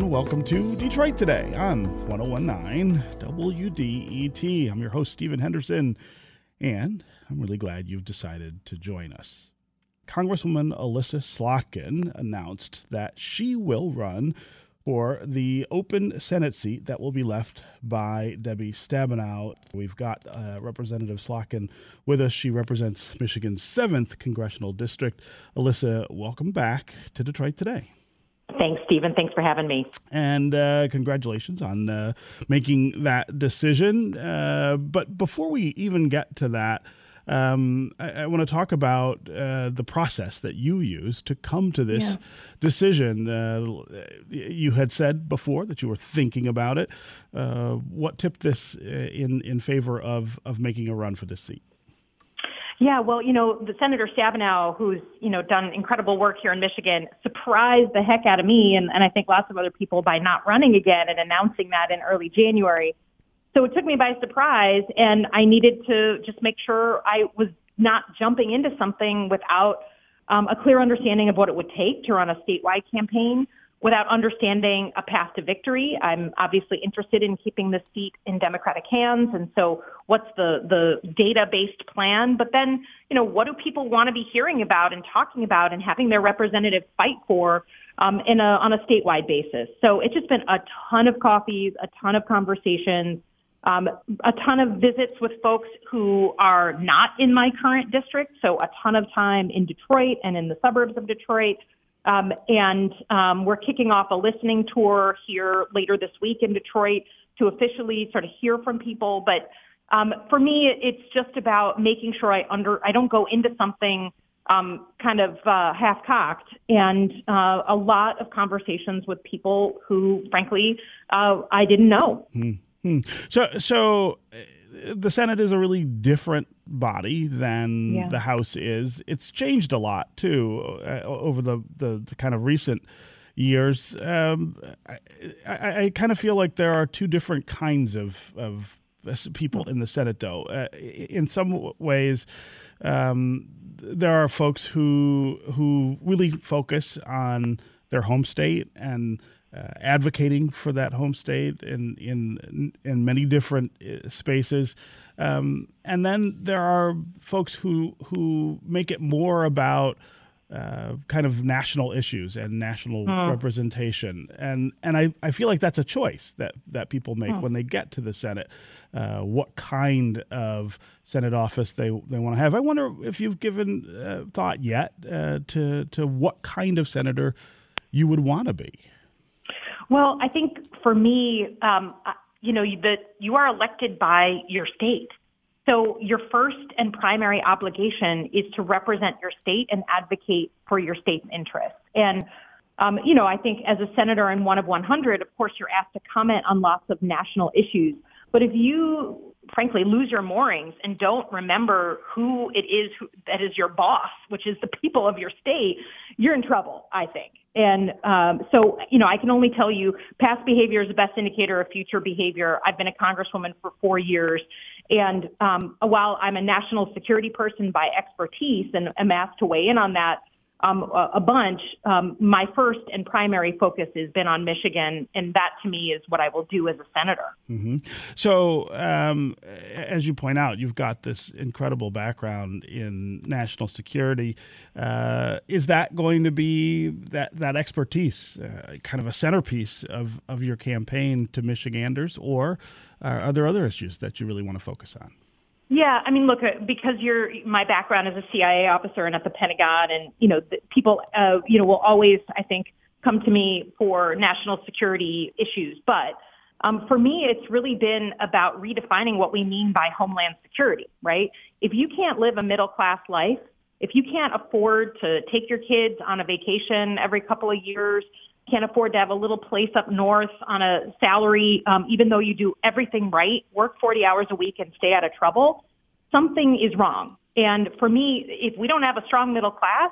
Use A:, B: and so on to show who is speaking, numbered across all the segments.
A: welcome to Detroit Today on 1019 WDET. I'm your host, Stephen Henderson, and I'm really glad you've decided to join us. Congresswoman Elissa Slotkin announced that she will run for the open Senate seat that will be left by Debbie Stabenow. We've got uh, Representative Slotkin with us. She represents Michigan's 7th Congressional District. Elissa, welcome back to Detroit today.
B: Thanks, Stephen. Thanks for having me.
A: And uh, congratulations on uh, making that decision. Uh, but before we even get to that, um, I, I want to talk about uh, the process that you used to come to this yeah. decision. Uh, you had said before that you were thinking about it. Uh, what tipped this in in favor of of making a run for this seat?
B: Yeah, well, you know, the Senator Stabenow, who's, you know, done incredible work here in Michigan, surprised the heck out of me and, and I think lots of other people by not running again and announcing that in early January. So it took me by surprise and I needed to just make sure I was not jumping into something without um, a clear understanding of what it would take to run a statewide campaign without understanding a path to victory. I'm obviously interested in keeping the seat in Democratic hands. And so what's the, the data-based plan? But then, you know, what do people want to be hearing about and talking about and having their representative fight for um, in a, on a statewide basis? So it's just been a ton of coffees, a ton of conversations, um, a ton of visits with folks who are not in my current district. So a ton of time in Detroit and in the suburbs of Detroit. Um, and um, we're kicking off a listening tour here later this week in Detroit to officially sort of hear from people. But um, for me, it's just about making sure I under I don't go into something um, kind of uh, half cocked, and uh, a lot of conversations with people who, frankly, uh, I didn't know.
A: Hmm. Hmm. So, so the Senate is a really different body than yeah. the House is. It's changed a lot too uh, over the, the, the kind of recent years. Um, I, I, I kind of feel like there are two different kinds of of people in the Senate, though. Uh, in some ways, um, there are folks who who really focus on their home state and uh, advocating for that home state in in in many different uh, spaces, um, and then there are folks who who make it more about uh, kind of national issues and national mm. representation, and and I, I feel like that's a choice that that people make mm. when they get to the Senate, uh, what kind of Senate office they they want to have. I wonder if you've given uh, thought yet uh, to to what kind of senator you would want to be.
B: Well, I think for me, um, you know, that you are elected by your state. So your first and primary obligation is to represent your state and advocate for your state's interests. And, um, you know, I think as a senator in one of 100, of course, you're asked to comment on lots of national issues. But if you, frankly, lose your moorings and don't remember who it is who, that is your boss, which is the people of your state, you're in trouble, I think. And um, so, you know, I can only tell you past behavior is the best indicator of future behavior. I've been a congresswoman for four years. And um, while I'm a national security person by expertise and am asked to weigh in on that, um, a, bunch. Um, my first and primary focus has been on Michigan, and that to me is what I will do as a senator.
A: Mm-hmm. So, um, as you point out, you've got this incredible background in national security. Uh, is that going to be that that expertise, uh, kind of a centerpiece of of your campaign to Michiganders, or are there other issues that you really want to focus on?
B: Yeah, I mean, look, uh, because you're my background as a CIA officer and at the Pentagon, and you know, the, people, uh, you know, will always, I think, come to me for national security issues. But um, for me, it's really been about redefining what we mean by homeland security. Right? If you can't live a middle class life, if you can't afford to take your kids on a vacation every couple of years, can't afford to have a little place up north on a salary, um, even though you do everything right, work 40 hours a week and stay out of trouble, something is wrong. And for me, if we don't have a strong middle class,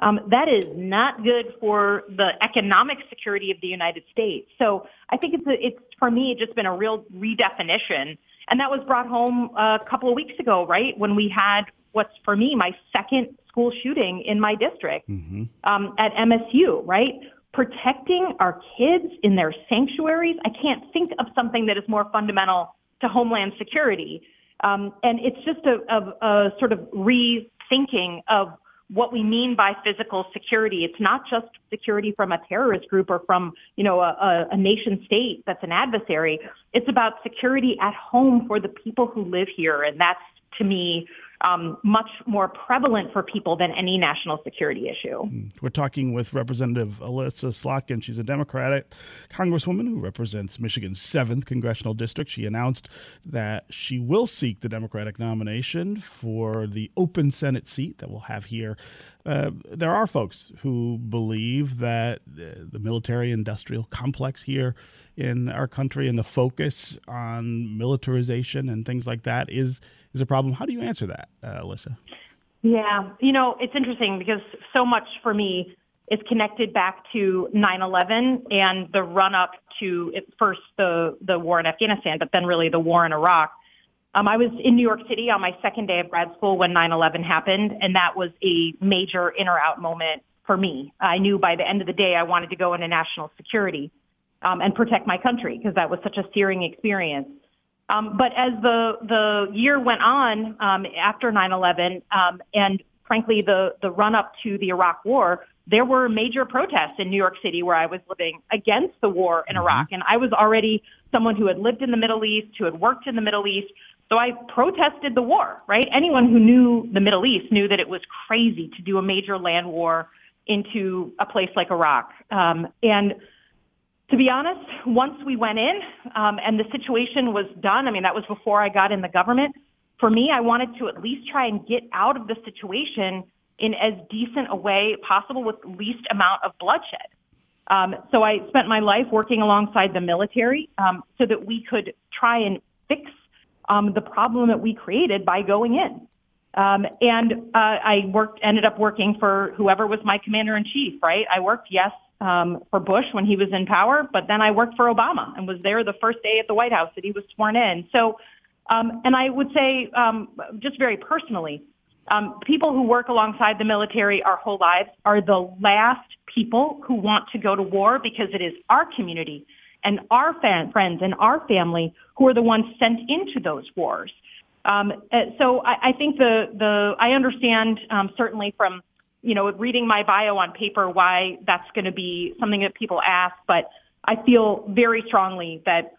B: um, that is not good for the economic security of the United States. So I think it's, a, it's for me, it's just been a real redefinition. And that was brought home a couple of weeks ago, right? When we had what's for me my second school shooting in my district mm-hmm. um, at MSU, right? Protecting our kids in their sanctuaries, I can't think of something that is more fundamental to homeland security. Um, and it's just a, a, a sort of rethinking of what we mean by physical security. It's not just security from a terrorist group or from, you know, a, a, nation state that's an adversary. It's about security at home for the people who live here. And that's, to me, um, much more prevalent for people than any national security issue. Hmm.
A: We're talking with Representative Elissa Slotkin. She's a Democratic congresswoman who represents Michigan's 7th congressional district. She announced that she will seek the Democratic nomination for the open Senate seat that we'll have here. Uh, there are folks who believe that the military industrial complex here in our country and the focus on militarization and things like that is is a problem. How do you answer that, uh, Elissa?
B: Yeah, you know, it's interesting because so much for me is connected back to 9/11 and the run up to first the the war in Afghanistan, but then really the war in Iraq. Um, I was in New York City on my second day of grad school when 9/11 happened, and that was a major in or out moment for me. I knew by the end of the day I wanted to go into national security um, and protect my country because that was such a searing experience. Um, but as the the year went on um, after 9/11, um, and frankly the the run up to the Iraq War, there were major protests in New York City where I was living against the war in mm-hmm. Iraq, and I was already someone who had lived in the Middle East, who had worked in the Middle East. So I protested the war, right? Anyone who knew the Middle East knew that it was crazy to do a major land war into a place like Iraq. Um, and to be honest, once we went in um, and the situation was done, I mean, that was before I got in the government. For me, I wanted to at least try and get out of the situation in as decent a way possible with least amount of bloodshed. Um, so I spent my life working alongside the military um, so that we could try and fix um, the problem that we created by going in. Um, and uh, I worked, ended up working for whoever was my commander in chief. Right? I worked, yes, um, for Bush when he was in power, but then I worked for Obama and was there the first day at the White House that he was sworn in. So, um, and I would say, um, just very personally, um, people who work alongside the military our whole lives are the last people who want to go to war because it is our community and our fan, friends and our family who are the ones sent into those wars. Um, uh, so I, I think the the I understand um, certainly from you know, reading my bio on paper why that's going to be something that people ask, but I feel very strongly that,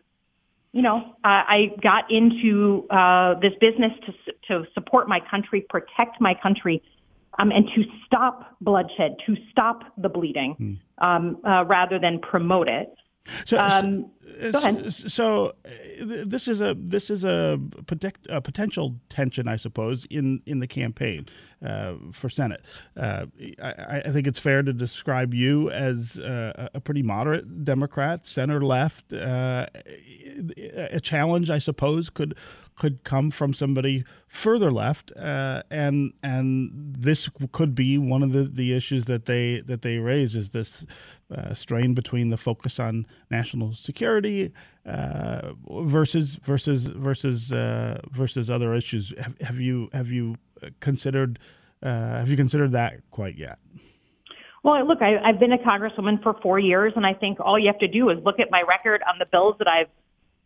B: you know, uh, I got into uh, this business to to support my country, protect my country, um, and to stop bloodshed, to stop the bleeding, hmm. um, uh, rather than promote it.
A: So, um, so, uh, this is a this is a, a, potential tension, I suppose, in in the campaign uh, for Senate. Uh, I, I, think it's fair to describe you as uh, a pretty moderate Democrat, center left. Uh, a challenge, I suppose, could could come from somebody further left, uh, and and this could be one of the, the issues that they that they raise is this uh, strain between the focus on national security uh, versus versus versus uh, versus other issues. Have, have, you have you considered uh, have you considered that quite yet?
B: Well, look, I, I've been a congresswoman for four years, and I think all you have to do is look at my record on the bills that I've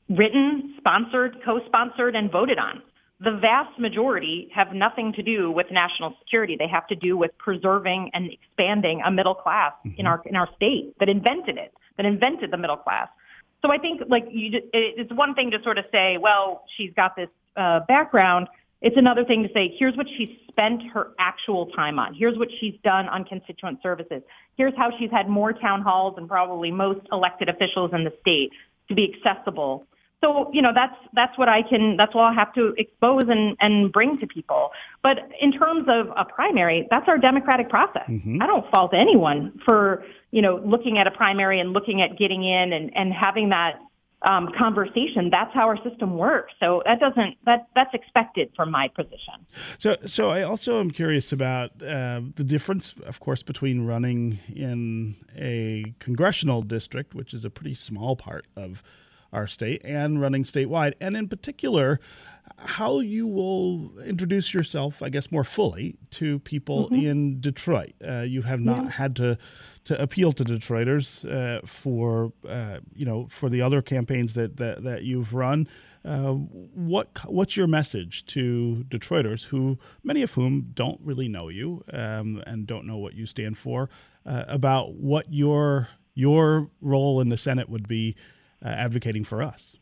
B: written, sponsored, co-sponsored, and voted on. The vast majority have nothing to do with national security. They have to do with preserving and expanding a middle class mm-hmm. in our in our state that invented it, that invented the middle class. So I think like you, it's one thing to sort of say, well, she's got this uh, background. It's another thing to say, here's what she's spent her actual time on. Here's what she's done on constituent services. Here's how she's had more town halls than probably most elected officials in the state to be accessible so, you know, that's, that's what I can, that's what I'll have to expose and, and bring to people. But in terms of a primary, that's our democratic process. Mm-hmm. I don't fault anyone for, you know, looking at a primary and looking at getting in and, and having that um, conversation. That's how our system works. So that doesn't that that's expected from my position.
A: So so I also am curious about uh, the difference, of course, between running in a congressional district, which is a pretty small part of our state and running statewide, and in particular, how you will introduce yourself, I guess, more fully to people mm-hmm. in Detroit. Uh, you have not yeah. had to to appeal to Detroiters uh, for uh, you know for the other campaigns that that, that you've run. Uh, what what's your message to Detroiters who many of whom don't really know you um, and don't know what you stand for uh, about what your your role in the Senate would be uh, advocating for us?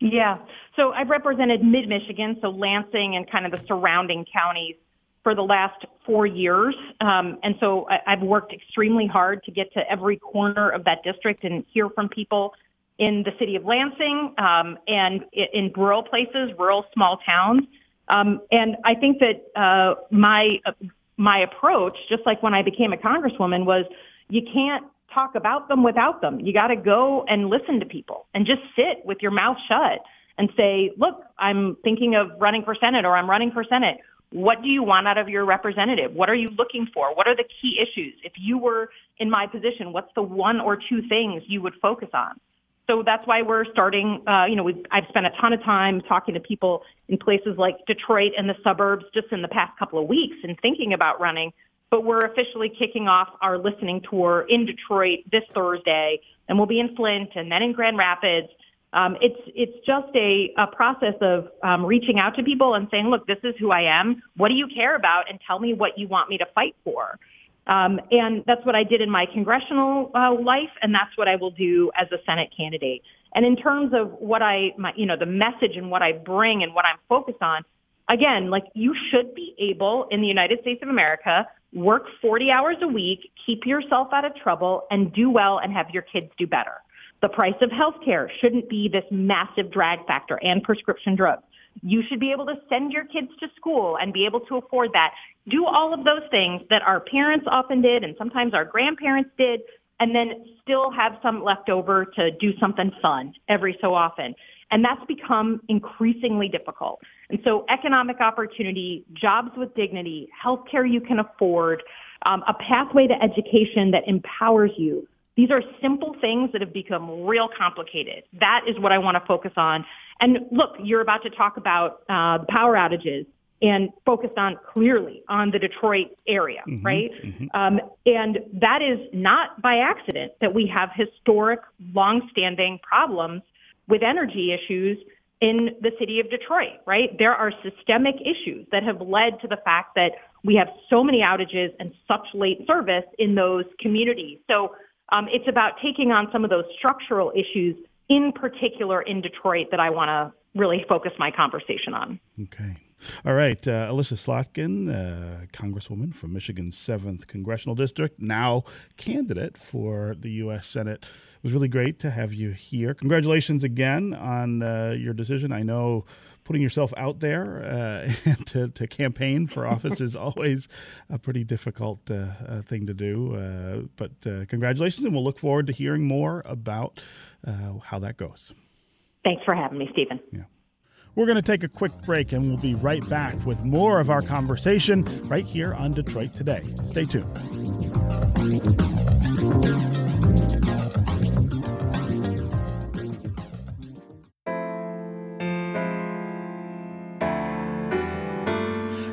B: Yeah. So I've represented mid Michigan, so Lansing and kind of the surrounding counties for the last four years. Um, and so I, I've worked extremely hard to get to every corner of that district and hear from people in the city of Lansing um, and in rural places, rural small towns. Um, and I think that uh, my uh, my approach, just like when I became a congresswoman, was you can't talk about them without them. You got to go and listen to people and just sit with your mouth shut and say, look, I'm thinking of running for Senate or I'm running for Senate. What do you want out of your representative? What are you looking for? What are the key issues? If you were in my position, what's the one or two things you would focus on? So that's why we're starting, uh, you know, I've spent a ton of time talking to people in places like Detroit and the suburbs just in the past couple of weeks and thinking about running but we're officially kicking off our listening tour in Detroit this Thursday, and we'll be in Flint and then in Grand Rapids. Um, it's it's just a, a process of um, reaching out to people and saying, look, this is who I am. What do you care about? And tell me what you want me to fight for. Um, and that's what I did in my congressional uh, life, and that's what I will do as a Senate candidate. And in terms of what I, my, you know, the message and what I bring and what I'm focused on, again, like you should be able in the United States of America work 40 hours a week, keep yourself out of trouble, and do well and have your kids do better. The price of healthcare shouldn't be this massive drag factor and prescription drugs. You should be able to send your kids to school and be able to afford that. Do all of those things that our parents often did and sometimes our grandparents did, and then still have some left over to do something fun every so often. And that's become increasingly difficult. And so economic opportunity, jobs with dignity, healthcare you can afford, um, a pathway to education that empowers you. These are simple things that have become real complicated. That is what I want to focus on. And look, you're about to talk about uh, power outages and focused on clearly on the Detroit area, mm-hmm, right? Mm-hmm. Um, and that is not by accident that we have historic, longstanding problems with energy issues in the city of Detroit, right? There are systemic issues that have led to the fact that we have so many outages and such late service in those communities. So um, it's about taking on some of those structural issues, in particular in Detroit, that I want to really focus my conversation on.
A: Okay. All right, uh, Elissa Slotkin, uh, Congresswoman from Michigan's 7th Congressional District, now candidate for the U.S. Senate. It was really great to have you here. Congratulations again on uh, your decision. I know putting yourself out there uh, to, to campaign for office is always a pretty difficult uh, uh, thing to do. but congratulations, and we'll look forward to hearing more about how that goes.
B: Thanks for having me, Stephen.
A: Yeah. We're going to take a quick break and we'll be right back with more of our conversation right here on Detroit Today. Stay tuned.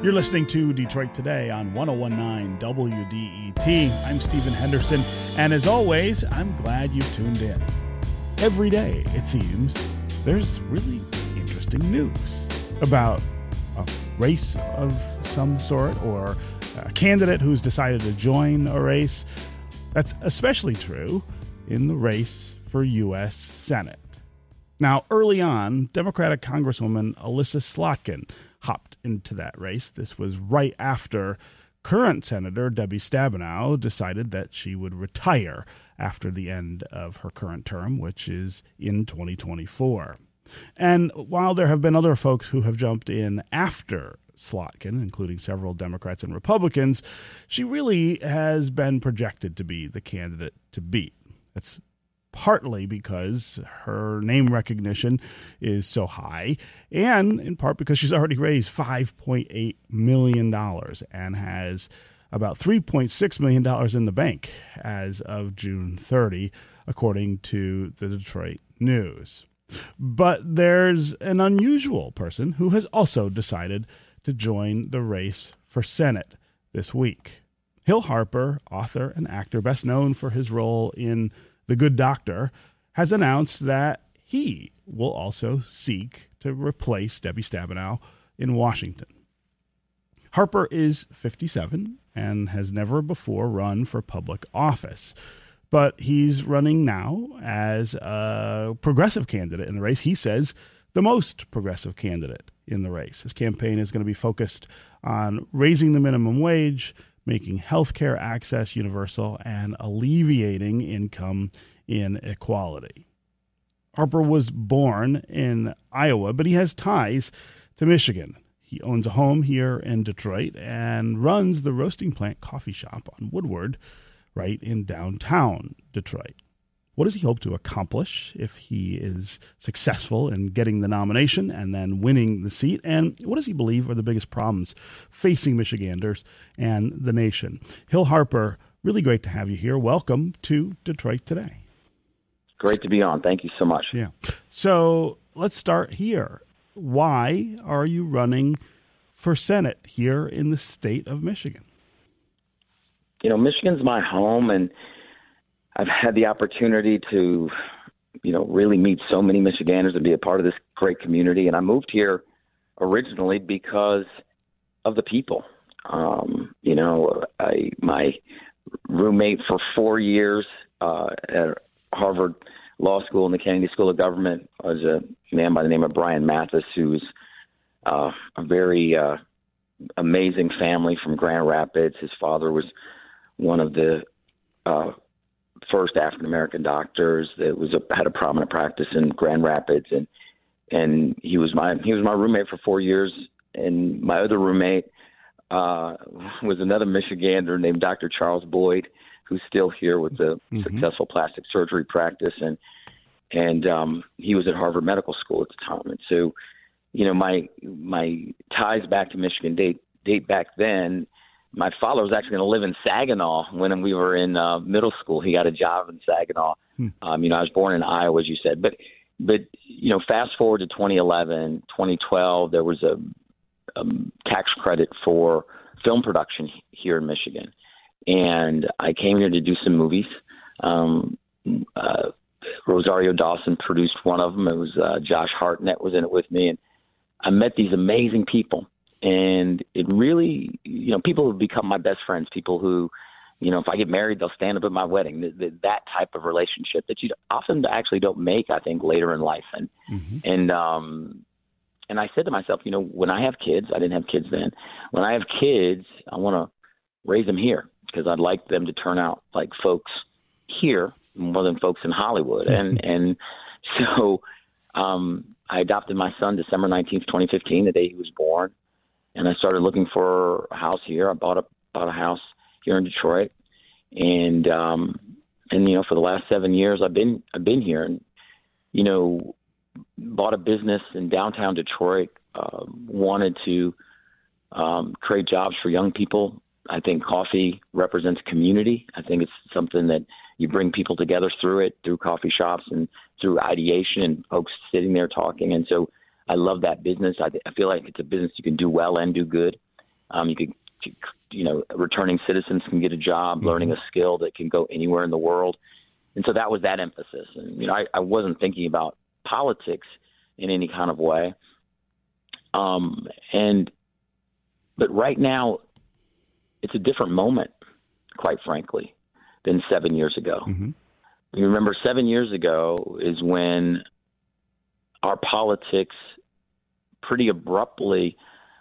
A: You're listening to Detroit Today on 1019 WDET. I'm Stephen Henderson, and as always, I'm glad you tuned in. Every day, it seems, there's really interesting news about a race of some sort or a candidate who's decided to join a race. That's especially true in the race for U.S. Senate. Now, early on, Democratic Congresswoman Elissa Slotkin hopped into that race. This was right after current Senator Debbie Stabenow decided that she would retire after the end of her current term, which is in 2024. And while there have been other folks who have jumped in after Slotkin, including several Democrats and Republicans, she really has been projected to be the candidate to beat. That's partly because her name recognition is so high, and in part because she's already raised $5.8 million and has about $3.6 million in the bank as of June 30, according to the Detroit News. But there's an unusual person who has also decided to join the race for Senate this week. Hill Harper, author and actor best known for his role in The Good Doctor, has announced that he will also seek to replace Debbie Stabenow in Washington. Harper is 57 and has never before run for public office, but he's running now as a progressive candidate in the race. He says the most progressive candidate in the race. His campaign is going to be focused on raising the minimum wage, making healthcare access universal, and alleviating income inequality. Harper was born in Iowa, but he has ties to Michigan. He owns a home here in Detroit and runs the Roasting Plant Coffee Shop on Woodward, right in downtown Detroit. What does he hope to accomplish if he is successful in getting the nomination and then winning the seat? And what does he believe are the biggest problems facing Michiganders and the nation? Hill Harper, really great to have you here. Welcome to Detroit Today.
C: Great to be on. Thank you so much.
A: Yeah. So let's start here. Why are you running for Senate here in the state of Michigan?
C: You know, Michigan's my home, and I've had the opportunity to, you know, really meet so many Michiganders and be a part of this great community. And I moved here originally because of the people. Um, you know, I my roommate for four years uh, at Harvard Law School and the Kennedy School of Government was a man by the name of Brian Mathis, who's uh, a very uh, amazing family from Grand Rapids. His father was one of the uh, first African American doctors that was a, had a prominent practice in Grand Rapids, and and he was my he was my roommate for four years. And my other roommate uh, was another Michigander named Dr. Charles Boyd, who's still here with the mm-hmm. successful plastic surgery practice, and and um, he was at Harvard Medical School at the time. And so, you know, my my ties back to Michigan date date back then. My father was actually going to live in Saginaw when we were in uh, middle school. He got a job in Saginaw. Hmm. Um, you know, I was born in Iowa, as you said, but but you know, fast forward to 2011, 2012, there was a, a tax credit for film production here in Michigan and I came here to do some movies. Um, uh, Rosario Dawson produced one of them. It was uh, Josh Hartnett was in it with me, and I met these amazing people. And it really, you know, people who become my best friends. People who, you know, if I get married, they'll stand up at my wedding. The, the, that type of relationship that you often actually don't make, I think, later in life. And mm-hmm. and um, and I said to myself, you know, when I have kids, I didn't have kids then. When I have kids, I want to raise them here because I'd like them to turn out like folks here more than folks in Hollywood. And and so um, I adopted my son December nineteenth, twenty fifteen, the day he was born, and I started looking for a house here. I bought a bought a house here in Detroit, and um, and you know for the last seven years I've been I've been here, and you know bought a business in downtown Detroit. Uh, wanted to um, create jobs for young people I think coffee represents community. I think it's something that you bring people together through it, through coffee shops and through ideation and folks sitting there talking. And so I love that business. I, I feel like it's a business you can do well and do good. Um, you could, you know, returning citizens can get a job, mm-hmm. learning a skill that can go anywhere in the world. And so that was that emphasis. And, you know, I, I wasn't thinking about politics in any kind of way. Um, and, but right now, it's a different moment, quite frankly, than seven years ago. Mm-hmm. You remember, seven years ago is when our politics pretty abruptly,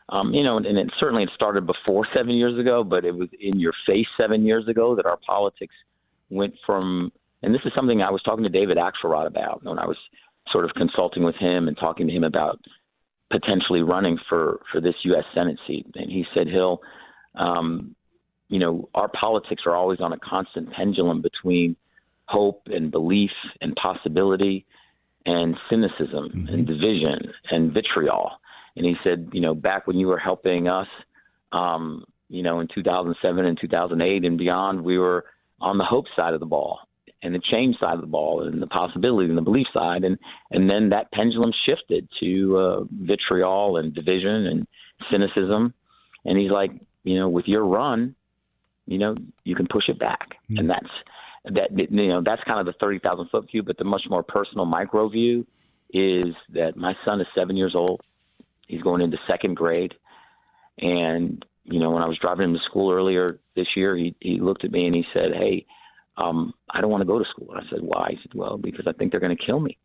C: um, you know, and it certainly it started before seven years ago, but it was in your face seven years ago that our politics went from, and this is something I was talking to David Axelrod about when I was sort of consulting with him and talking to him about potentially running for for this U.S. Senate seat, and he said he'll um, you know, our politics are always on a constant pendulum between hope and belief and possibility and cynicism mm-hmm. and division and vitriol. And he said, you know, back when you were helping us, um, you know, in 2007 and 2008 and beyond, we were on the hope side of the ball. and the change side of the ball and the possibility and the belief side and and then that pendulum shifted to uh, vitriol and division and cynicism and he's like you know with your run you know you can push it back mm-hmm. and that's that you know that's kind of the 30,000 foot view but the much more personal micro view is that my son is 7 years old he's going into second grade and you know when I was driving him to school earlier this year he he looked at me and he said hey um, I don't want to go to school. I said, why? He said, well, because I think they're going to kill me,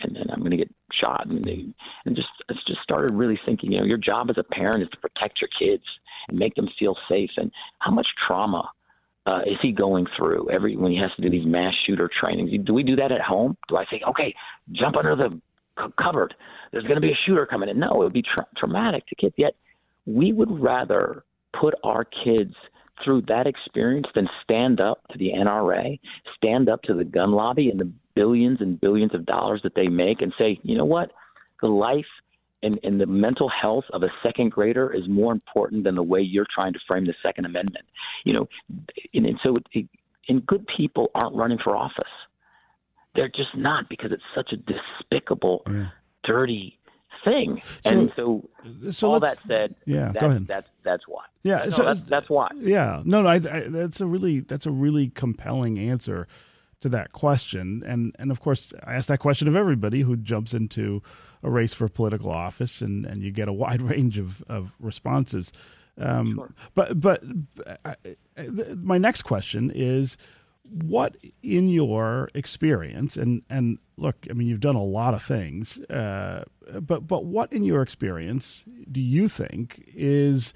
C: and, then I'm going to get shot. And they, and just, just started really thinking, you know, your job as a parent is to protect your kids and make them feel safe. And how much trauma uh, is he going through every when he has to do these mass shooter trainings? Do we do that at home? Do I say, okay, jump under the cupboard? There's going to be a shooter coming in. No, it would be tra- traumatic to kids. Yet we would rather put our kids through that experience than stand up to the NRA, stand up to the gun lobby and the billions and billions of dollars that they make and say, you know what? The life and, and the mental health of a second grader is more important than the way you're trying to frame the Second Amendment. You know, and, and so it, and good people aren't running for office. They're just not because it's such a despicable, oh, yeah. dirty thing. So, and so, so all that said,
A: yeah, go ahead.
C: That's that's why.
A: Yeah,
C: no, so that's, that's why.
A: Yeah, no, no, I, I, that's a really that's a really compelling answer to that question, and and of course, I ask that question of everybody who jumps into a race for political office, and and you get a wide range of of responses. Um, sure. But but I, my next question is what in your experience and and look i mean you've done a lot of things uh, but but what in your experience do you think is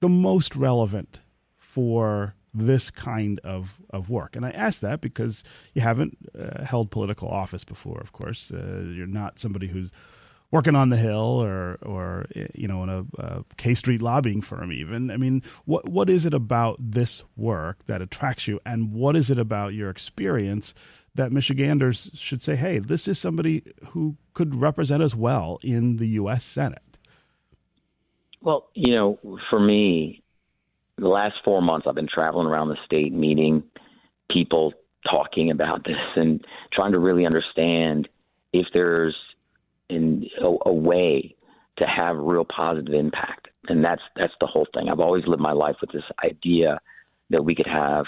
A: the most relevant for this kind of, of work and i ask that because you haven't uh, held political office before of course uh, you're not somebody who's working on the Hill or or you know in a, K Street lobbying firm even. I mean, what what is it about this work that attracts you, and what is it about your experience that Michiganders should say, hey, this is somebody who could represent us well in the U.S. Senate?
C: Well, you know, for me, the last four months I've been traveling around the state meeting people talking about this and trying to really understand if there's in a, a way to have real positive impact. And that's that's the whole thing. I've always lived my life with this idea that we could have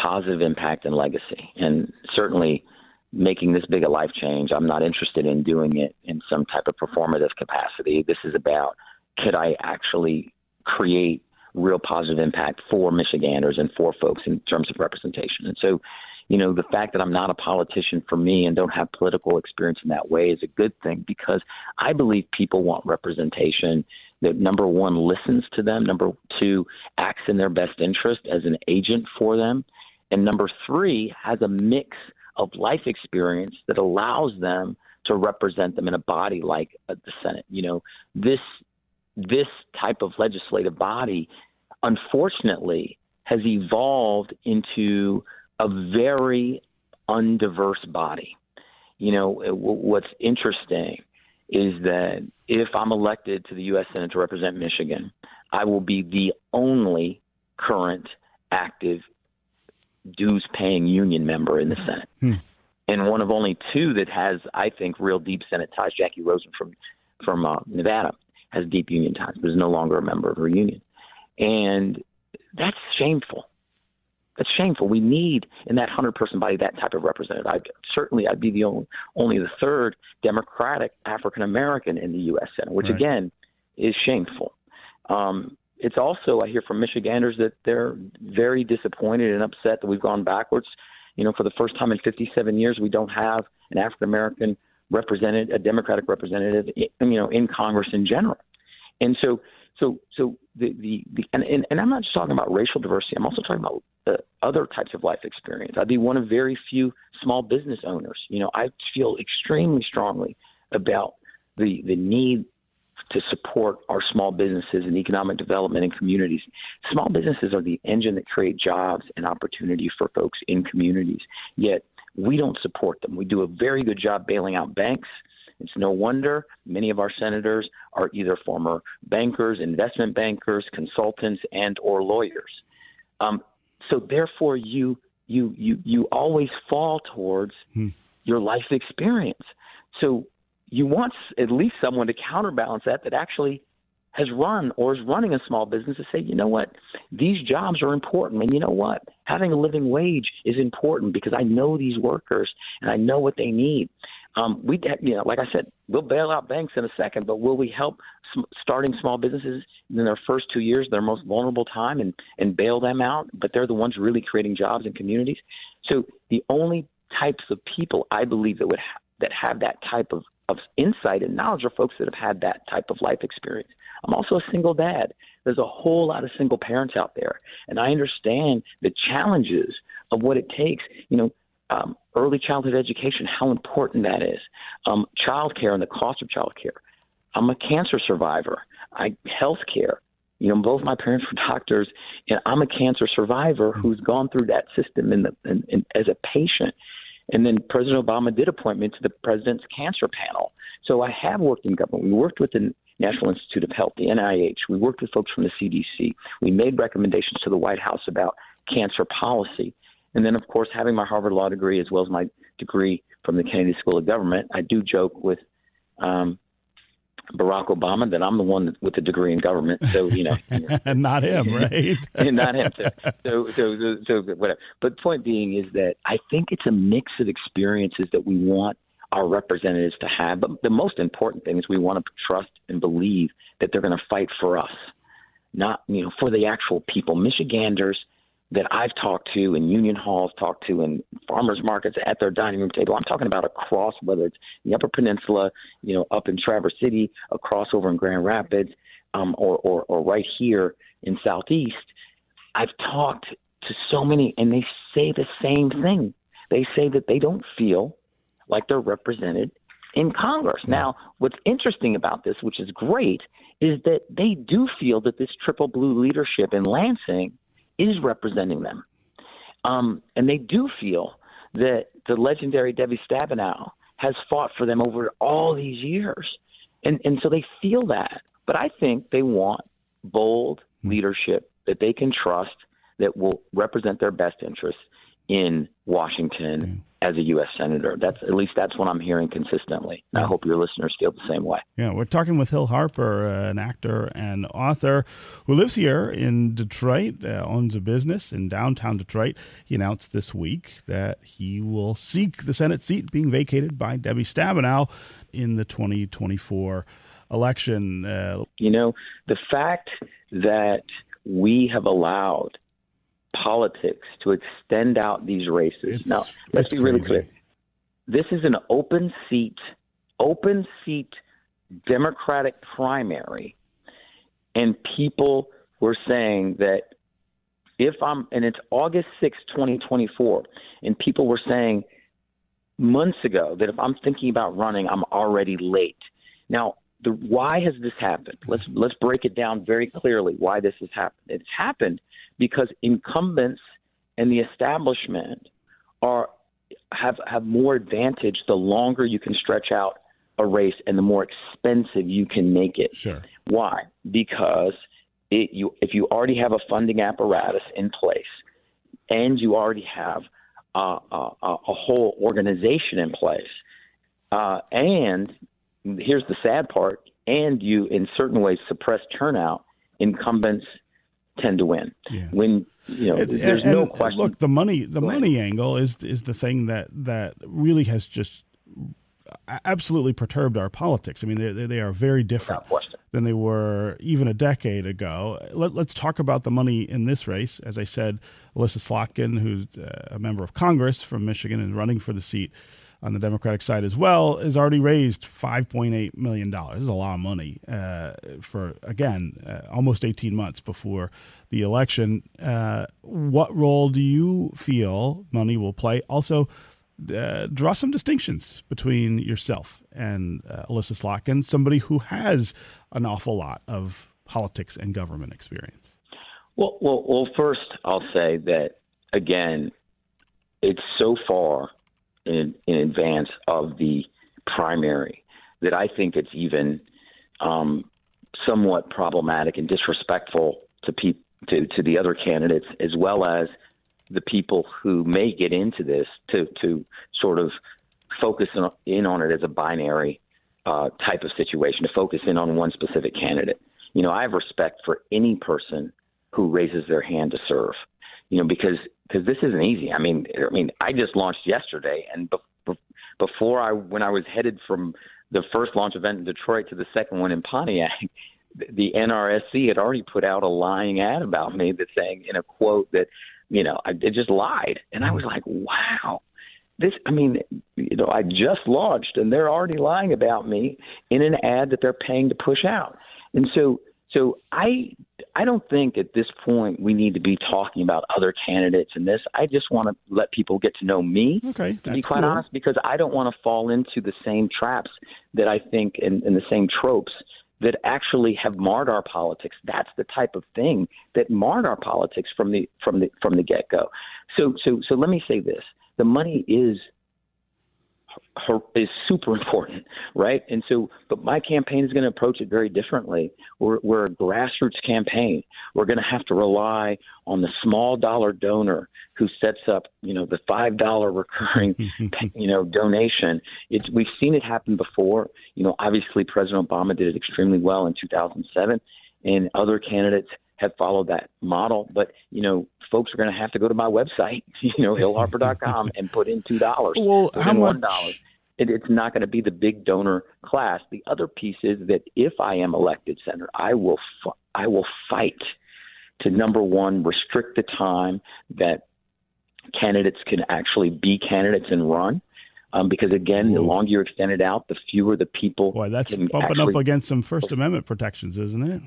C: positive impact and legacy. And certainly making this big a life change, I'm not interested in doing it in some type of performative capacity. This is about could I actually create real positive impact for Michiganders and for folks in terms of representation. And so you know, the fact that I'm not a politician for me and don't have political experience in that way is a good thing because I believe people want representation that number one listens to them, number two acts in their best interest as an agent for them, and number three has a mix of life experience that allows them to represent them in a body like the Senate. You know, this this type of legislative body, unfortunately, has evolved into a very undiverse body. You know, what's interesting is that if I'm elected to the U.S. Senate to represent Michigan, I will be the only current active dues paying union member in the Senate. Hmm. And one of only two that has, I think, real deep Senate ties. Jacky Rosen from from uh, Nevada has deep union ties, but is no longer a member of her union, and that's shameful. That's shameful. We need in that hundred person body that type of representative. I certainly I'd be the only only the third Democratic African American in the U.S. Senate, which right. again is shameful. Um, it's also I hear from Michiganders that they're very disappointed and upset that we've gone backwards. You know, for the first time in 57 years, we don't have an African American represented, a Democratic representative, you know, in Congress in general. And so, so, so the the, the and, and, and I'm not just talking about racial diversity. I'm also talking about uh, other types of life experience. I'd be one of very few small business owners. You know, I feel extremely strongly about the the need to support our small businesses and economic development in communities. Small businesses are the engine that create jobs and opportunity for folks in communities. Yet we don't support them. We do a very good job bailing out banks. It's no wonder many of our senators are either former bankers, investment bankers, consultants, and or lawyers. Um, so therefore, you you you you always fall towards hmm. your life experience. So you want at least someone to counterbalance that that actually has run or is running a small business to say, you know what, these jobs are important, and you know what, having a living wage is important because I know these workers and I know what they need. Um, we, you know, like I said, we'll bail out banks in a second, but will we help sm- starting small businesses in their first two years, their most vulnerable time, and and bail them out? But they're the ones really creating jobs and communities. So the only types of people I believe that would ha- that have that type of of insight and knowledge are folks that have had that type of life experience. I'm also a single dad. There's a whole lot of single parents out there, and I understand the challenges of what it takes. You know, um, early childhood education, how important that is. Um, child care and the cost of child care. I'm a cancer survivor. I health care. You know, both my parents were doctors, and I'm a cancer survivor who's gone through that system in the in, in, as a patient. And then President Obama did appoint me to the president's cancer panel. So I have worked in government. We worked with the National Institute of Health, the NIH. We worked with folks from the CDC. We made recommendations to the White House about cancer policy. And then, of course, having my Harvard Law degree as well as my degree from the Kennedy School of Government, I do joke with um, Barack Obama that I'm the one with the degree in government. So you know,
A: not him, right?
C: not him. So, so, so, so, whatever. But the point being is that I think it's a mix of experiences that we want our representatives to have. But the most important thing is we want to trust and believe that they're going to fight for us, not you know for the actual people. Michiganders that I've talked to in union halls, talked to in farmers markets at their dining room table. I'm talking about across, whether it's the Upper Peninsula, you know, up in Traverse City, across over in Grand Rapids, um, or, or, or right here in Southeast. I've talked to so many, and they say the same thing. They say that they don't feel like they're represented in Congress. Now, what's interesting about this, which is great, is that they do feel that this triple blue leadership in Lansing is representing them. Um, and they do feel that the legendary Debbie Stabenow has fought for them over all these years. And, and so they feel that. But I think they want bold leadership that they can trust that will represent their best interests in Washington as a U.S. senator. That's at least that's what I'm hearing consistently. And I hope your listeners feel the same way.
A: Yeah, we're talking with Hill Harper, uh, an actor and author who lives here in Detroit, uh, owns a business in downtown Detroit. He announced this week that he will seek the Senate seat being vacated by Debbie Stabenow in the 2024 election. Uh,
C: you know, the fact that we have allowed politics to extend out these races. It's, now, let's be really clear. This is an open seat, open seat Democratic primary, and people were saying that if I'm, and it's August 6, 2024, and people were saying months ago that if I'm thinking about running, I'm already late. Now, the, why has this happened? Let's let's break it down very clearly. Why this has happened? It's happened because incumbents and the establishment are have have more advantage the longer you can stretch out a race and the more expensive you can make it.
A: Sure.
C: Why? Because it, you if you already have a funding apparatus in place and you already have a, a, a whole organization in place, uh, and here's the sad part, and you in certain ways suppress turnout, incumbents tend to win. Yeah. When you know, and, there's and, no question.
A: Look, the money, the money angle is is the thing that that really has just absolutely perturbed our politics. I mean, they they are very different than they were even a decade ago. Let, us talk about the money in this race. As I said, Elissa Slotkin, who's uh, a member of Congress from Michigan and running for the seat on the Democratic side as well, has already raised $5.8 million. This is a lot of money uh, for, again, uh, almost 18 months before the election. Uh, what role do you feel money will play? Also, uh, draw some distinctions between yourself and uh, Elissa Slotkin, somebody who has an awful lot of politics and government experience.
C: Well, well, well. First, I'll say that again, it's so far in, in advance of the primary that I think it's even um, somewhat problematic and disrespectful to, pe- to to the other candidates, as well as the people who may get into this to to sort of focus in on it as a binary uh, type of situation, to focus in on one specific candidate. You know, I have respect for any person who raises their hand to serve. You know, because because this isn't easy. I mean, I mean, I just launched yesterday, and be- before I when I was headed from the first launch event in Detroit to the second one in Pontiac, the NRSC had already put out a lying ad about me that's saying in a quote that, you know, I it just lied. And I was like, wow, this, I mean, you know, I just launched and they're already lying about me in an ad that they're paying to push out. And so, so I, I don't think at this point we need to be talking about other candidates in this. I just want to let people get to know me,
A: okay,
C: to be quite
A: cool.
C: honest, because I don't want to fall into the same traps that I think and, and the same tropes that actually have marred our politics. That's the type of thing that marred our politics from the from the from the get go. So so so let me say this: the money is is super important, right? And so, but my campaign is going to approach it very differently. We're, we're a grassroots campaign. We're going to have to rely on the small dollar donor who sets up, you know, the five dollar recurring, you know, donation. It's we've seen it happen before. You know, obviously President Obama did it extremely well in 2007, and other candidates have followed that model. But you know, folks are going to have to go to my website, you know, hillharper.com, and put in two dollars.
A: Well, how much? $1.
C: It, it's not going to be the big donor class. The other piece is that if I am elected senator, I will I will fight to number one restrict the time that candidates can actually be candidates and run. Um, because again, Ooh. the longer you extend it out, the fewer the people.
A: Boy, that's bumping actually, up against some First Amendment protections, isn't it?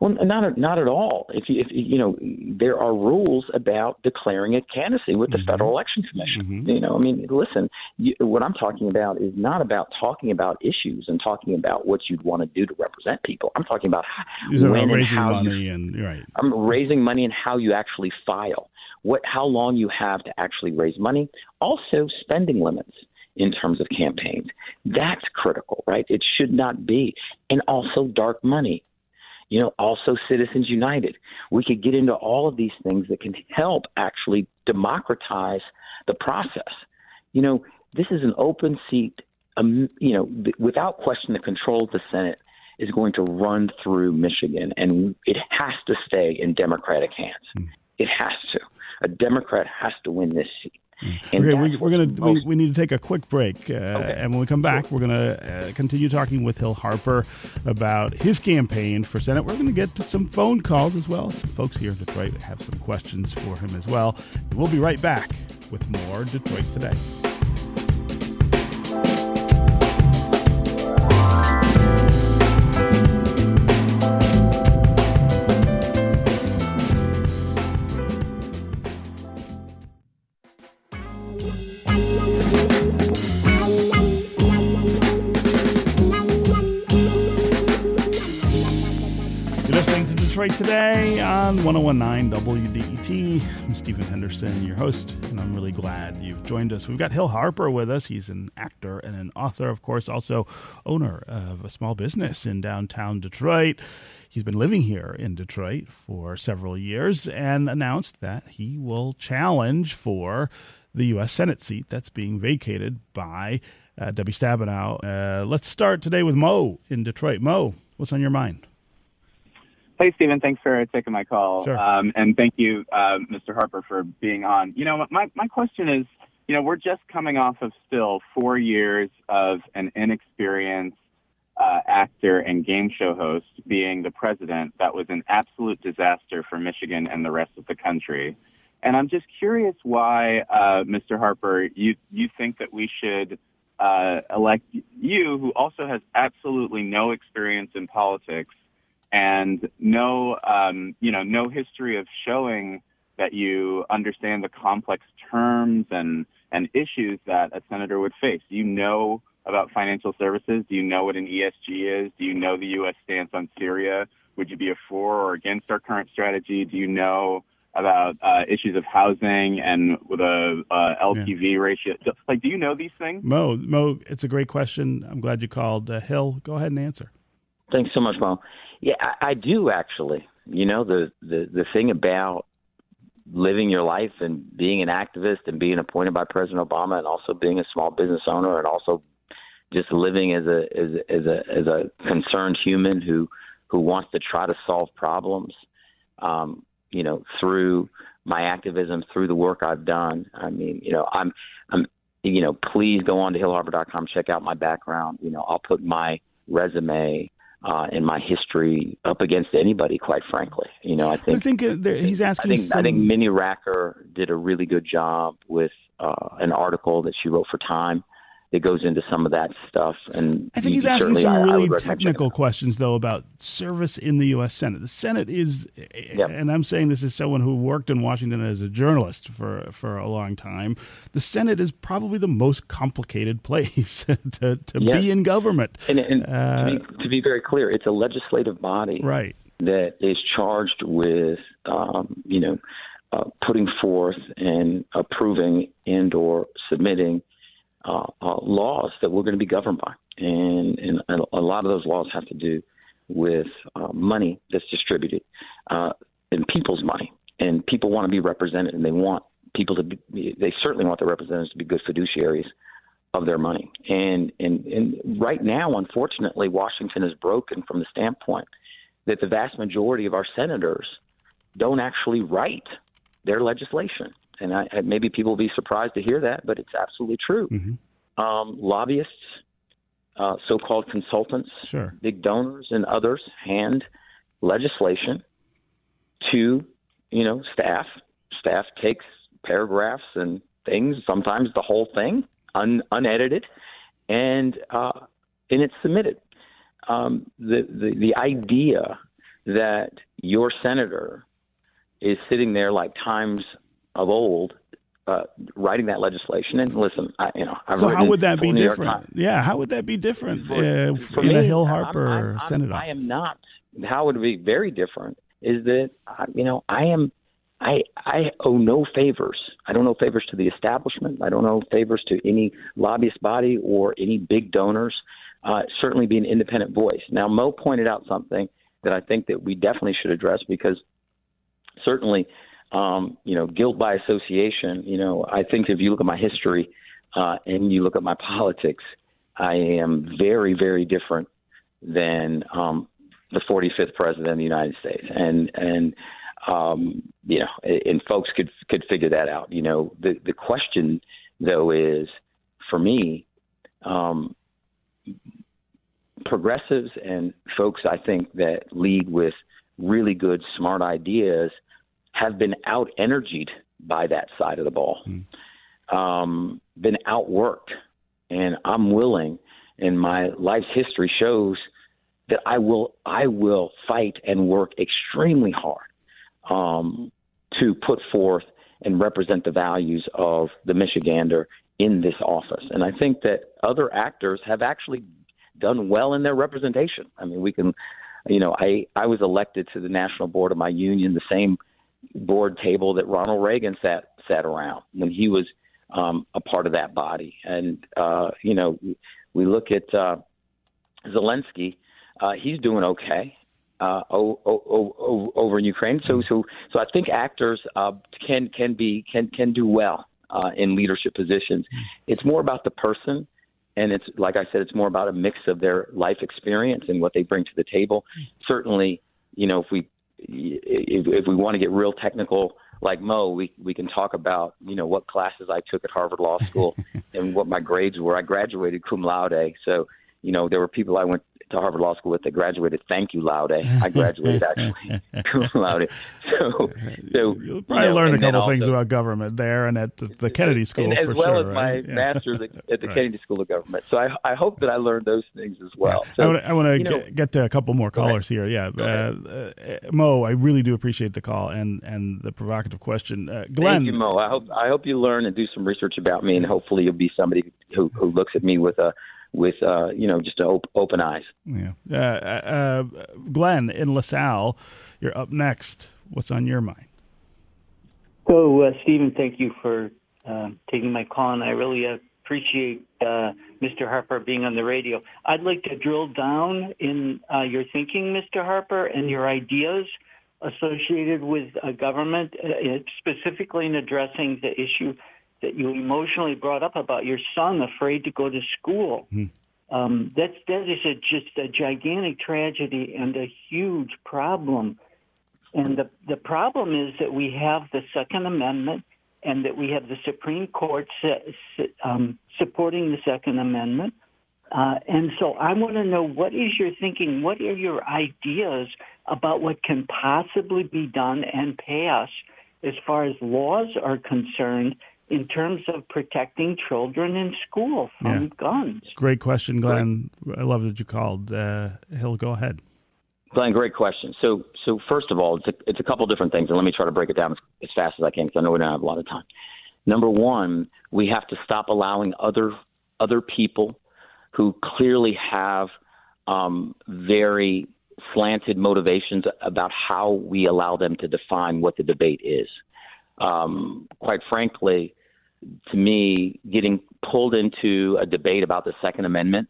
C: Well, not not at all. If you, if you know, there are rules about declaring a candidacy with the mm-hmm. Federal Election Commission. Mm-hmm. You know, I mean, listen, you, what I'm talking about is not about talking about issues and talking about what you'd want to do to represent people. I'm talking about
A: These when and how money you, and right.
C: I'm raising money and how you actually file. What, how long you have to actually raise money. Also, spending limits in terms of campaigns. That's critical, right? It should not be. And also dark money you know, also Citizens United. We could get into all of these things that can help actually democratize the process. You know, this is an open seat. Um, you know, th- without question, the control of the Senate is going to run through Michigan, and it has to stay in Democratic hands. Mm. It has to. A Democrat has to win this seat.
A: And okay, we, are gonna we, we, need to take a quick break, uh, okay. and when we come back, we're gonna uh, continue talking with Hill Harper about his campaign for Senate. We're gonna get to some phone calls as well. Some folks here in Detroit have some questions for him as well. We'll be right back with more Detroit today. On 1019 WDET. I'm Stephen Henderson, your host, and I'm really glad you've joined us. We've got Hill Harper with us. He's an actor and an author, of course, also owner of a small business in downtown Detroit. He's been living here in Detroit for several years and announced that he will challenge for the U.S. Senate seat that's being vacated by uh, Debbie Stabenow. Uh, let's start today with Mo in Detroit. Mo, what's on your mind?
D: Hey, Stephen. Thanks for taking my call.
A: Sure.
D: Um, and thank you, uh, Mr. Harper, for being on. You know, my, my question is, you know, we're just coming off of still four years of an inexperienced uh, actor and game show host being the president. That was an absolute disaster for Michigan and the rest of the country. And I'm just curious why, uh, Mr. Harper, you, you think that we should uh, elect you, who also has absolutely no experience in politics, and no, um, you know, no history of showing that you understand the complex terms and, and issues that a senator would face. Do you know about financial services? Do you know what an ESG is? Do you know the U.S. stance on Syria? Would you be a for or against our current strategy? Do you know about uh, issues of housing and with a uh, LTV yeah. ratio? Like, do you know these things?
A: Mo, Mo, it's a great question. I'm glad you called. Uh, Hill, go ahead and answer.
C: Thanks so much, Mo. Yeah, I, I do actually. You know, the, the the thing about living your life and being an activist and being appointed by President Obama and also being a small business owner and also just living as a as as a as a concerned human who who wants to try to solve problems um, you know through my activism through the work I've done I mean you know I'm I'm you know please go on to hillharper.com check out my background you know I'll put my resume uh, in my history up against anybody, quite frankly. You know, I think
A: I think uh, he's asking.
C: I think
A: some...
C: I think Mini Racker did a really good job with uh, an article that she wrote for Time it goes into some of that stuff. And
A: I think he's asking some I, really I technical questions, though, about service in the U.S. Senate. The Senate is, yep. and I'm saying this as someone who worked in Washington as a journalist for for a long time. The Senate is probably the most complicated place to to yes. be in government.
C: And, and uh, to, be, to be very clear, it's a legislative body,
A: right?
C: That is charged with, um, you know, uh, putting forth and approving and or submitting uh, uh, laws that we're going to be governed by, and and a lot of those laws have to do with uh, money that's distributed uh, and people's money, and people want to be represented, and they want people to be, they certainly want their representatives to be good fiduciaries of their money, and and and right now, unfortunately, Washington is broken from the standpoint that the vast majority of our senators don't actually write their legislation and I, maybe people will be surprised to hear that, but it's absolutely true. Mm-hmm. Um, lobbyists, uh, so-called consultants,
A: sure.
C: big donors, and others hand legislation to you know staff. Staff takes paragraphs and things, sometimes the whole thing, un- unedited, and uh, and it's submitted. Um, the, the the idea that your senator is sitting there like Times of old uh, writing that legislation. And listen, I, you know, I've
A: so how would that be different? Yeah, how would that be different for, uh, for in me, a Hill Harper I'm, I'm, Senate
C: I am not. How would it be very different? Is that you know I am. I I owe no favors. I don't owe favors to the establishment. I don't owe favors to any lobbyist body or any big donors. Uh, certainly, be an independent voice. Now, Mo pointed out something that I think that we definitely should address because certainly um, you know, guilt by association. You know, I think if you look at my history uh, and you look at my politics, I am very, very different than um, the 45th president of the United States. And and um, you know, and folks could could figure that out. You know, the the question though is for me. Um, progressives and folks I think that lead with really good, smart ideas have been out energied by that side of the ball, mm. um, been outworked. And I'm willing, and my life's history shows that I will I will fight and work extremely hard um, to put forth and represent the values of the Michigander in this office. And I think that other actors have actually done well in their representation. I mean, we can, you know, I I was elected to the national board of my union the same board table that Ronald Reagan sat sat around when he was um, a part of that body. And uh, you know, we look at uh, Zelensky; uh, he's doing okay uh, o- o- o- over in Ukraine. So, so, so I think actors uh, can can be can can do well uh, in leadership positions. It's more about the person. And it's like I said, it's more about a mix of their life experience and what they bring to the table. Certainly, you know, if we if, if we want to get real technical, like Mo, we we can talk about you know what classes I took at Harvard Law School and what my grades were. I graduated cum laude, so you know there were people I went to Harvard Law School with that graduated thank you laude. I graduated actually laude. So, so
A: you'll probably you know, learn a couple things about government there and at the, the Kennedy School
C: as well
A: sure,
C: as
A: right?
C: my
A: yeah.
C: master's at, at the right. Kennedy School of Government. So I, I hope that I learned those things as well.
A: Yeah. So, I want to get, get, to a couple more callers here. Yeah, uh, uh, Mo, I really do appreciate the call and and the provocative question. Uh, Glenn,
C: thank you, Mo. I hope I hope you learn and do some research about me, and hopefully you'll be somebody who, who looks at me with a with uh, you know just op- open eyes.
A: Yeah, uh, uh, Glenn in LaSalle, you're up next. What's on your mind?
E: So, uh, Stephen, thank you for uh, taking my call, and I really appreciate uh, Mr. Harper being on the radio. I'd like to drill down in your thinking, Mr. Harper, and your ideas associated with a government, uh, specifically in addressing the issue that you emotionally brought up about your son afraid to go to school. Mm. Um, that's that is a, just a gigantic tragedy and a huge problem. And the the problem is that we have the Second Amendment and that we have the Supreme Court um, supporting the Second Amendment. Uh, and so I want to know what is your thinking? What are your ideas about what can possibly be done and passed as far as laws are concerned in terms of protecting children in school from yeah. guns?
A: Great question, Glenn. I love that you called. Uh, Hill, go ahead.
C: Glenn, great question. So, so first of all, it's a, it's a couple different things, and let me try to break it down as, as fast as I can because I know we don't have a lot of time. Number one, we have to stop allowing other other people who clearly have um, very slanted motivations about how we allow them to define what the debate is. Um, quite frankly, to me, getting pulled into a debate about the Second Amendment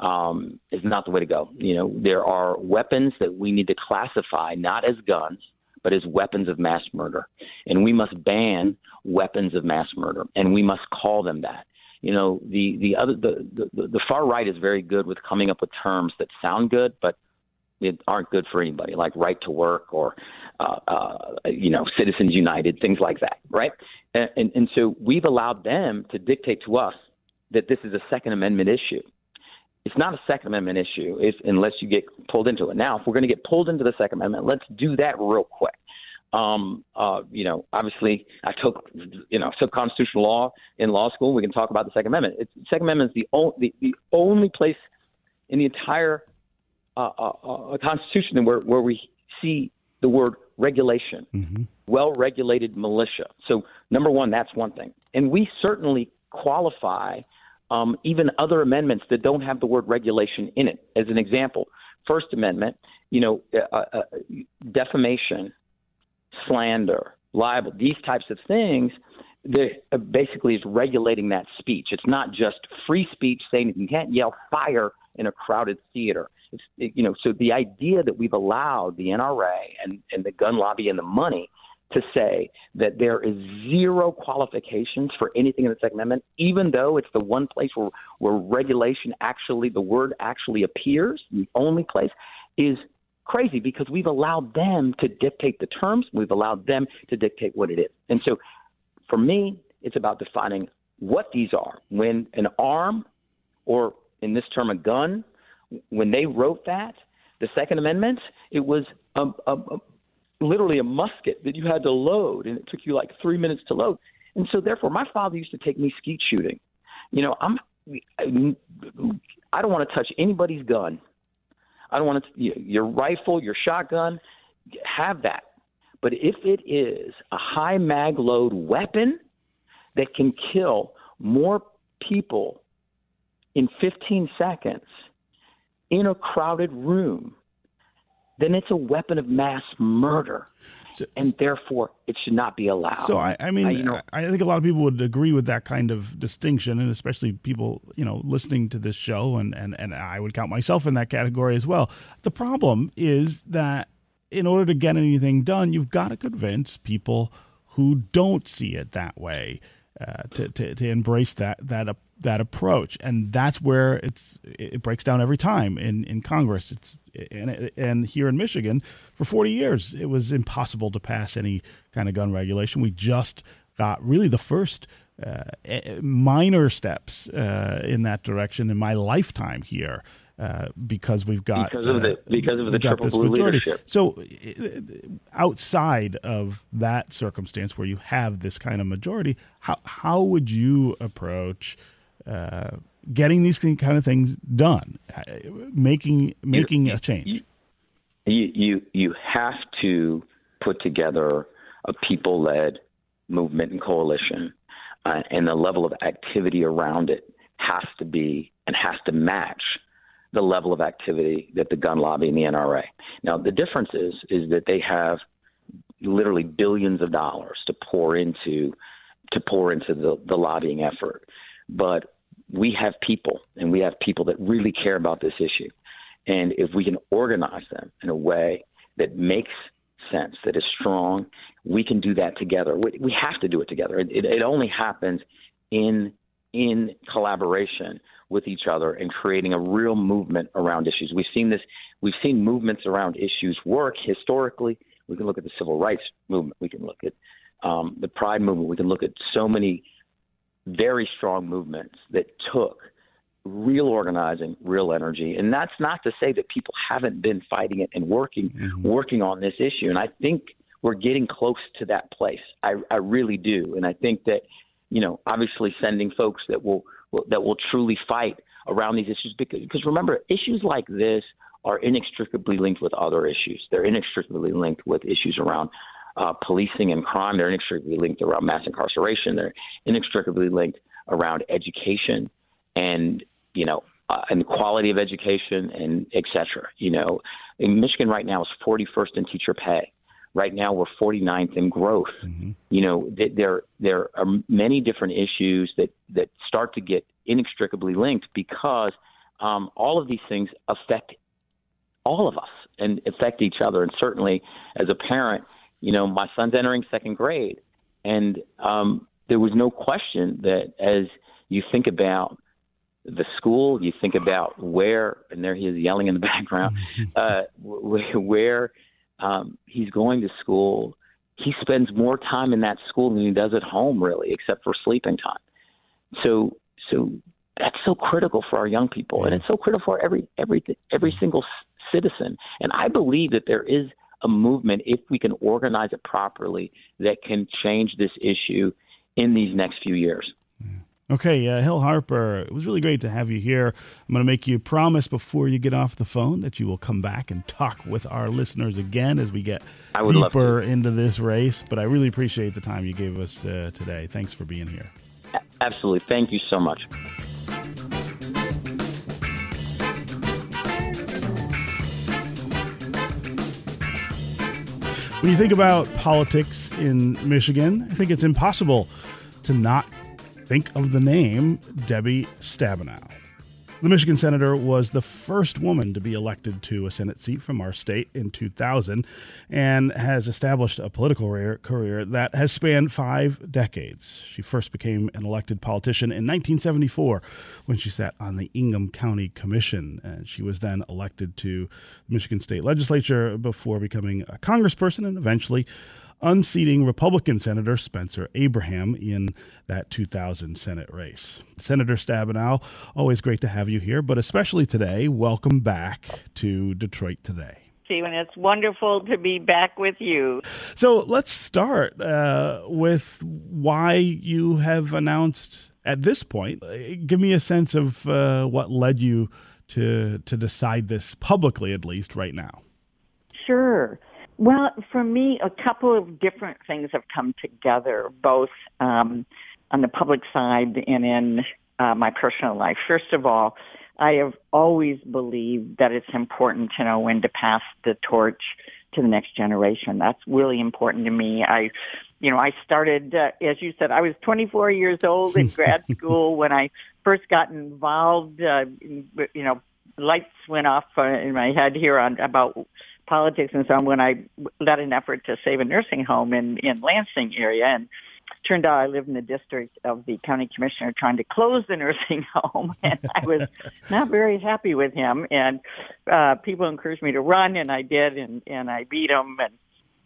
C: um, is not the way to go. You know, there are weapons that we need to classify not as guns, but as weapons of mass murder, and we must ban weapons of mass murder, and we must call them that. You know, the the other the, the the far right is very good with coming up with terms that sound good, but it aren't good for anybody, like right to work or, uh, uh, you know, Citizens United, things like that, right? And, and, and so we've allowed them to dictate to us that this is a Second Amendment issue. It's not a Second Amendment issue if, unless you get pulled into it. Now, if we're going to get pulled into the Second Amendment, let's do that real quick. Um, uh, you know, obviously, I took, you know, took constitutional law in law school. We can talk about the Second Amendment. It's, Second Amendment is the, o- the, the only place in the entire uh, uh, constitution where, where we see the word regulation, mm-hmm. well regulated militia. So, number one, that's one thing. And we certainly qualify um, even other amendments that don't have the word regulation in it. As an example, First Amendment, you know, uh, uh, uh defamation, slander, libel, these types of things. Uh, basically is regulating that speech. It's not just free speech saying you can't yell fire in a crowded theater. You know, so the idea that we've allowed the NRA and, and the gun lobby and the money to say that there is zero qualifications for anything in the Second Amendment, even though it's the one place where, where regulation actually, the word actually appears, the only place, is crazy because we've allowed them to dictate the terms. We've allowed them to dictate what it is. And so for me, it's about defining what these are. When an arm, or in this term, a gun, when they wrote that, the Second Amendment, it was a, a, a, literally a musket that you had to load, and it took you like three minutes to load. And so, therefore, my father used to take me skeet shooting. You know, I'm I don't want to touch anybody's gun. I don't want to your rifle, your shotgun, have that. But if it is a high mag load weapon that can kill more people in 15 seconds in a crowded room, then it's a weapon of mass murder. So, and therefore, it should not be allowed.
A: So, I, I mean, you know, I think a lot of people would agree with that kind of distinction, and especially people, you know, listening to this show, and, and, and I would count myself in that category as well. The problem is that in order to get anything done, you've got to convince people who don't see it that way uh, to, to, to embrace that that that approach, and that's where it's it breaks down every time in, in Congress. It's and and here in Michigan for 40 years it was impossible to pass any kind of gun regulation. We just got really the first uh, minor steps uh, in that direction in my lifetime here. Uh, because we've got
C: because of the uh, because of the triple blue majority. leadership.
A: So, outside of that circumstance where you have this kind of majority, how how would you approach getting these kind of things done, uh, making making you, a change.
C: You, you you have to put together a people-led movement and coalition, uh, and the level of activity around it has to be and has to match the level of activity that the gun lobby and the NRA. Now, the difference is is that they have literally billions of dollars to pour into to pour into the, the lobbying effort. But we have people, and we have people that really care about this issue. And if we can organize them in a way that makes sense that is strong, we can do that together. We, we have to do it together. It, it, it only happens in in collaboration with each other and creating a real movement around issues. We've seen this. We've seen movements around issues work historically. We can look at the civil rights movement. We can look at um, the Pride movement. We can look at so many very strong movements that took real organizing, real energy. And that's not to say that people haven't been fighting it and working mm-hmm. working on this issue. And I think we're getting close to that place. I, I really do. And I think that, you know, obviously sending folks that will, will that will truly fight around these issues because, because remember, issues like this are inextricably linked with other issues. They're inextricably linked with issues around uh, policing and crime. They're inextricably linked around mass incarceration. They're inextricably linked around education and you know uh, and the quality of education and et cetera. You know, in Michigan right now is 41st in teacher pay. Right now we're 49th in growth. Mm-hmm. You know, th- there there are many different issues that that start to get inextricably linked because um, all of these things affect all of us and affect each other. And certainly, as a parent, you know, my son's entering second grade, and um, there was no question that as you think about the school, you think about where, and there he is yelling in the background, uh, where um, he's going to school. He spends more time in that school than he does at home, really, except for sleeping time. So, so that's so critical for our young people, and it's so critical for every every every single citizen. And I believe that there is a movement, if we can organize it properly, that can change this issue in these next few years.
A: Okay, uh, Hill Harper, it was really great to have you here. I'm going to make you promise before you get off the phone that you will come back and talk with our listeners again as we get deeper into this race. But I really appreciate the time you gave us uh, today. Thanks for being here.
C: Absolutely. Thank you so much.
A: When you think about politics in Michigan, I think it's impossible to not think of the name Debbie Stabenow. The Michigan senator was the first woman to be elected to a Senate seat from our state in 2000 and has established a political career that has spanned five decades. She first became an elected politician in 1974 when she sat on the Ingham County Commission. And she was then elected to the Michigan State Legislature before becoming a congressperson and eventually unseating Republican Senator Spencer Abraham in that 2000 Senate race. Senator Stabenow, always great to have you here, but especially today, welcome back to Detroit Today.
F: Stephen, it's wonderful to be back with you.
A: So let's start uh, with why you have announced at this point. Give me a sense of uh, what led you to to decide this publicly, at least right now.
F: Sure. Well, for me, a couple of different things have come together, both um, on the public side and in uh, my personal life. First of all, I have always believed that it's important to know when to pass the torch to the next generation. That's really important to me. I, you know, I started, uh, as you said, I was 24 years old in grad school when I first got involved. Uh, in, you know, lights went off uh, in my head here on about politics. And so on when I led an effort to save a nursing home in in Lansing area and turned out I lived in the district of the county commissioner trying to close the nursing home and I was not very happy with him. And uh people encouraged me to run and I did and and I beat him. And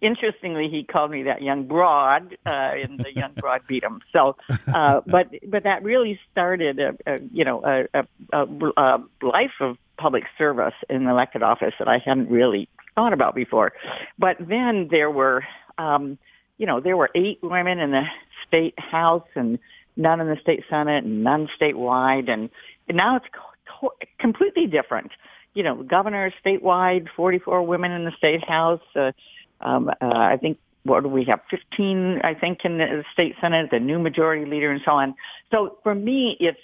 F: interestingly he called me that young broad uh and the young broad beat him. So uh but but that really started a, a you know a, a, a life of public service in elected office that I hadn't really thought about before. But then there were, um, you know, there were eight women in the state house and none in the state senate and none statewide, and, and now it's co- completely different. You know, governor statewide, 44 women in the state house. Uh, um, uh, I think what do we have? 15, I think, in the state senate, the new majority leader, and so on. So for me, it's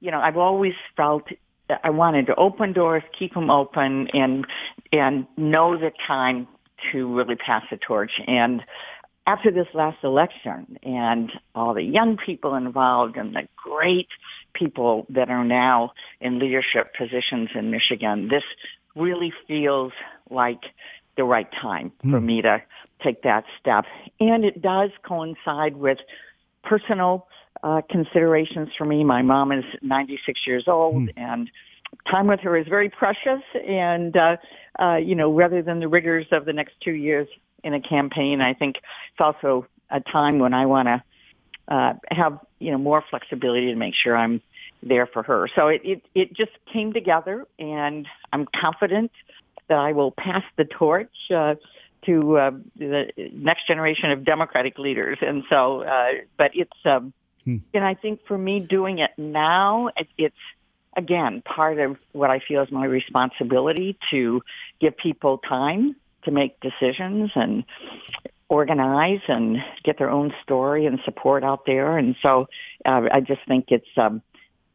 F: you know, I've always felt I wanted to open doors, keep them open, and and know the time to really pass the torch. And after this last election, and all the young people involved, and the great people that are now in leadership positions in Michigan, this really feels like the right time hmm. for me to take that step. And it does coincide with personal uh, considerations for me. My mom is 96 years old, hmm. and time with her is very precious. And uh, uh, you know, rather than the rigors of the next two years in a campaign, I think it's also a time when I want to uh, have you know more flexibility to make sure I'm there for her. So it, it it just came together, and I'm confident that I will pass the torch. Uh, to uh, the next generation of Democratic leaders, and so, uh, but it's, um, hmm. and I think for me doing it now, it, it's again part of what I feel is my responsibility to give people time to make decisions and organize and get their own story and support out there. And so uh, I just think it's um,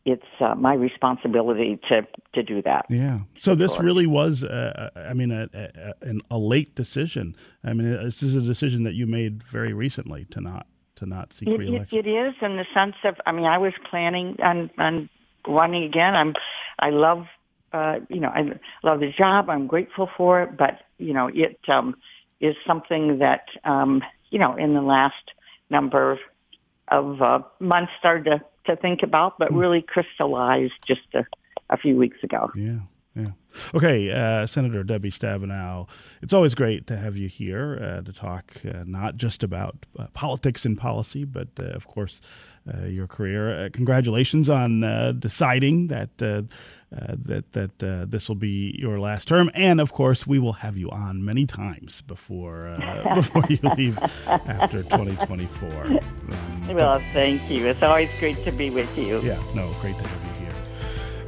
F: it's uh, my responsibility to to do that.
A: Yeah. So this really was, uh, I mean, a, a, a, late decision. I mean, this is a decision that you made very recently to not to not seek
F: it,
A: reelection.
F: It, it is in the sense of, I mean, I was planning on on running again. I'm, I love, uh, you know, I love the job. I'm grateful for it, but you know, it um, is something that um, you know, in the last number of uh, months started to to think about, but hmm. really crystallized just a, a few weeks ago.
A: Yeah. Yeah. Okay, uh, Senator Debbie Stabenow, it's always great to have you here uh, to talk uh, not just about uh, politics and policy, but uh, of course uh, your career. congratulations on deciding that that that this will be your last term, and of course we will have you on many times before before you leave after 2024. Um,
F: well, thank you. It's always great to be with you.
A: Yeah, no, great to have you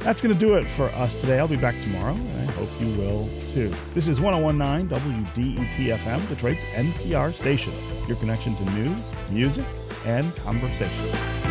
A: that's going to do it for us today. I'll be back tomorrow, and I hope you will too. This is 1019 WDET FM, Detroit's NPR station, your connection to news, music, and conversation.